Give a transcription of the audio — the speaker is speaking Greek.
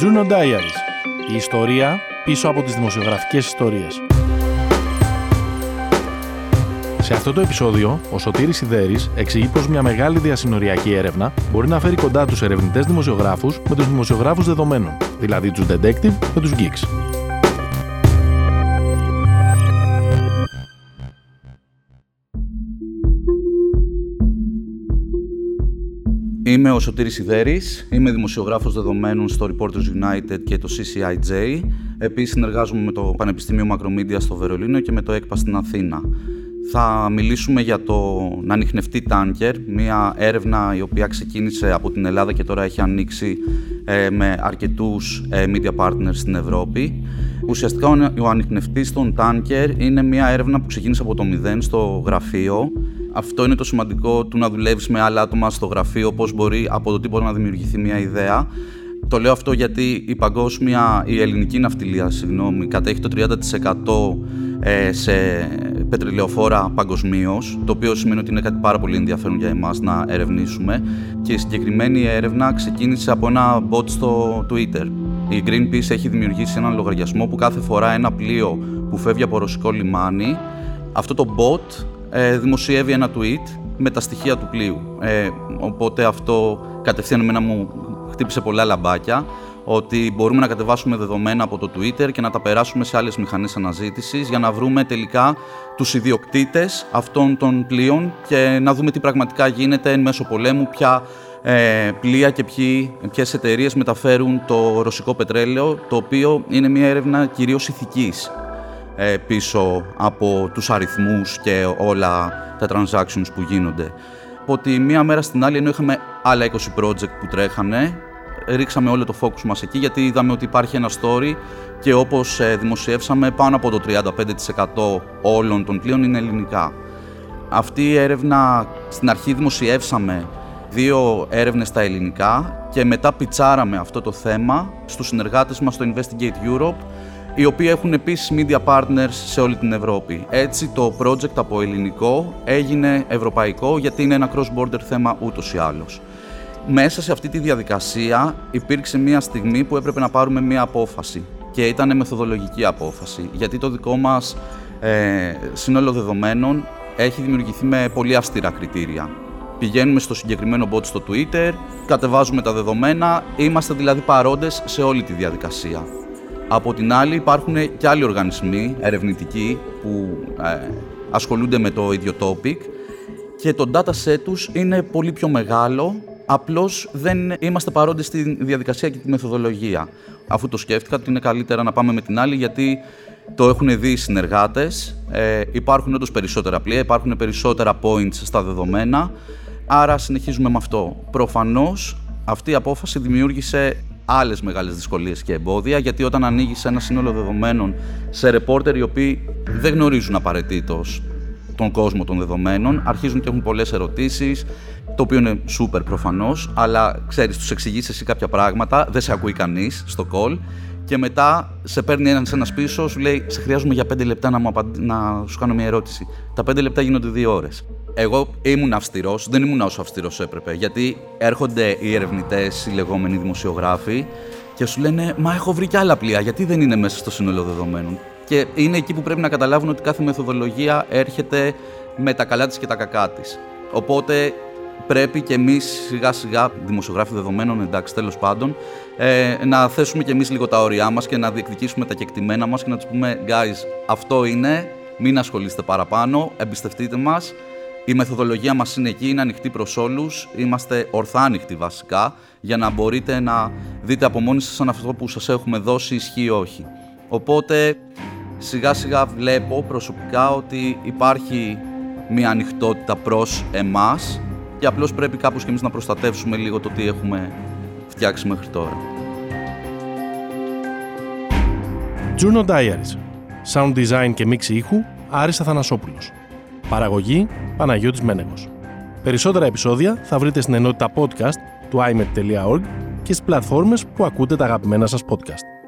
Juno Diaries. Η ιστορία πίσω από τις δημοσιογραφικές ιστορίες. Σε αυτό το επεισόδιο, ο Σωτήρης Σιδέρης εξηγεί πως μια μεγάλη διασυνοριακή έρευνα μπορεί να φέρει κοντά τους ερευνητές δημοσιογράφους με τους δημοσιογράφους δεδομένων, δηλαδή τους detective με τους geeks. Είμαι ο Σωτήρης Σιδέρης, είμαι δημοσιογράφος δεδομένων στο Reporters United και το CCIJ. Επίσης συνεργάζομαι με το Πανεπιστήμιο Μακρομίδια στο Βερολίνο και με το ΕΚΠΑ στην Αθήνα. Θα μιλήσουμε για το να ανοιχνευτεί τάνκερ, μια έρευνα η οποία ξεκίνησε από την Ελλάδα και τώρα έχει ανοίξει ε, με αρκετούς ε, media partners στην Ευρώπη. Ουσιαστικά ο ανοιχνευτής των τάνκερ είναι μια έρευνα που ξεκίνησε από το μηδέν στο γραφείο αυτό είναι το σημαντικό του να δουλεύεις με άλλα άτομα στο γραφείο, πώς μπορεί από το τίποτα να δημιουργηθεί μια ιδέα. Το λέω αυτό γιατί η παγκόσμια, η ελληνική ναυτιλία, συγγνώμη, κατέχει το 30% ε, σε πετρελαιοφόρα παγκοσμίως, το οποίο σημαίνει ότι είναι κάτι πάρα πολύ ενδιαφέρον για εμάς να ερευνήσουμε. Και η συγκεκριμένη έρευνα ξεκίνησε από ένα bot στο Twitter. Η Greenpeace έχει δημιουργήσει έναν λογαριασμό που κάθε φορά ένα πλοίο που φεύγει από ρωσικό λιμάνι, αυτό το bot ε, δημοσιεύει ένα tweet με τα στοιχεία του πλοίου. Ε, οπότε αυτό κατευθείαν εμένα μου χτύπησε πολλά λαμπάκια ότι μπορούμε να κατεβάσουμε δεδομένα από το Twitter και να τα περάσουμε σε άλλες μηχανές αναζήτησης για να βρούμε τελικά τους ιδιοκτήτες αυτών των πλοίων και να δούμε τι πραγματικά γίνεται εν μέσω πολέμου, ποια ε, πλοία και ποιοι, ποιες εταιρείες μεταφέρουν το ρωσικό πετρέλαιο, το οποίο είναι μια έρευνα κυρίως ηθικής. Ε, πίσω από τους αριθμούς και όλα τα transactions που γίνονται. Από μία μέρα στην άλλη, ενώ είχαμε άλλα 20 project που τρέχανε, ρίξαμε όλο το focus μας εκεί γιατί είδαμε ότι υπάρχει ένα story και όπως ε, δημοσιεύσαμε πάνω από το 35% όλων των πλοίων είναι ελληνικά. Αυτή η έρευνα στην αρχή δημοσιεύσαμε δύο έρευνες στα ελληνικά και μετά πιτσάραμε αυτό το θέμα στους συνεργάτες μας στο Investigate Europe οι οποίοι έχουν επίσης media partners σε όλη την Ευρώπη. Έτσι το project από ελληνικό έγινε ευρωπαϊκό γιατί είναι ένα cross-border θέμα ούτως ή άλλως. Μέσα σε αυτή τη διαδικασία υπήρξε μια στιγμή που έπρεπε να πάρουμε μια απόφαση και ήταν μεθοδολογική απόφαση γιατί το δικό μας ε, σύνολο δεδομένων έχει δημιουργηθεί με πολύ αυστηρά κριτήρια. Πηγαίνουμε στο συγκεκριμένο bot στο Twitter, κατεβάζουμε τα δεδομένα, είμαστε δηλαδή παρόντες σε όλη τη διαδικασία. Από την άλλη υπάρχουν και άλλοι οργανισμοί ερευνητικοί που ε, ασχολούνται με το ίδιο topic και το dataset τους είναι πολύ πιο μεγάλο, απλώς δεν είμαστε παρόντες στη διαδικασία και τη μεθοδολογία. Αφού το σκέφτηκα ότι είναι καλύτερα να πάμε με την άλλη γιατί το έχουν δει οι συνεργάτες, ε, υπάρχουν όντως περισσότερα πλοία, υπάρχουν περισσότερα points στα δεδομένα, άρα συνεχίζουμε με αυτό. Προφανώς αυτή η απόφαση δημιούργησε άλλες μεγάλες δυσκολίες και εμπόδια, γιατί όταν ανοίγει ένα σύνολο δεδομένων σε ρεπόρτερ οι οποίοι δεν γνωρίζουν απαραίτητος τον κόσμο των δεδομένων, αρχίζουν και έχουν πολλές ερωτήσεις, το οποίο είναι super προφανώς, αλλά ξέρεις, τους εξηγείς εσύ κάποια πράγματα, δεν σε ακούει κανείς στο call και μετά σε παίρνει ένας ένας πίσω, σου λέει: Σε χρειάζομαι για πέντε λεπτά να, μου να σου κάνω μια ερώτηση. Τα πέντε λεπτά γίνονται δύο ώρες εγώ ήμουν αυστηρός, δεν ήμουν όσο αυστηρός έπρεπε. Γιατί έρχονται οι ερευνητές, οι λεγόμενοι δημοσιογράφοι, και σου λένε Μα έχω βρει κι άλλα πλοία, γιατί δεν είναι μέσα στο σύνολο δεδομένων. Και είναι εκεί που πρέπει να καταλάβουν ότι κάθε μεθοδολογία έρχεται με τα καλά της και τα κακά της. Οπότε πρέπει και εμείς σιγά σιγά, δημοσιογράφοι δεδομένων, εντάξει, τέλος πάντων, ε, να θέσουμε και εμείς λίγο τα όρια μας και να διεκδικήσουμε τα κεκτημένα μας και να τους πούμε, guys, αυτό είναι, μην ασχολείστε παραπάνω, εμπιστευτείτε μας, η μεθοδολογία μας είναι εκεί, είναι ανοιχτή προς όλους, είμαστε ορθά ανοιχτοί βασικά, για να μπορείτε να δείτε από μόνοι σας αν αυτό που σας έχουμε δώσει ισχύει ή όχι. Οπότε σιγά σιγά βλέπω προσωπικά ότι υπάρχει μια ανοιχτότητα προς εμάς και απλώς πρέπει κάπως και εμείς να προστατεύσουμε λίγο το τι έχουμε φτιάξει μέχρι τώρα. Juno Diaries. Sound design και μίξη ήχου Άρης Αθανασόπουλος. Παραγωγή Παναγιώτης Μένεγος. Περισσότερα επεισόδια θα βρείτε στην ενότητα podcast του imet.org και στις πλατφόρμες που ακούτε τα αγαπημένα σας podcast.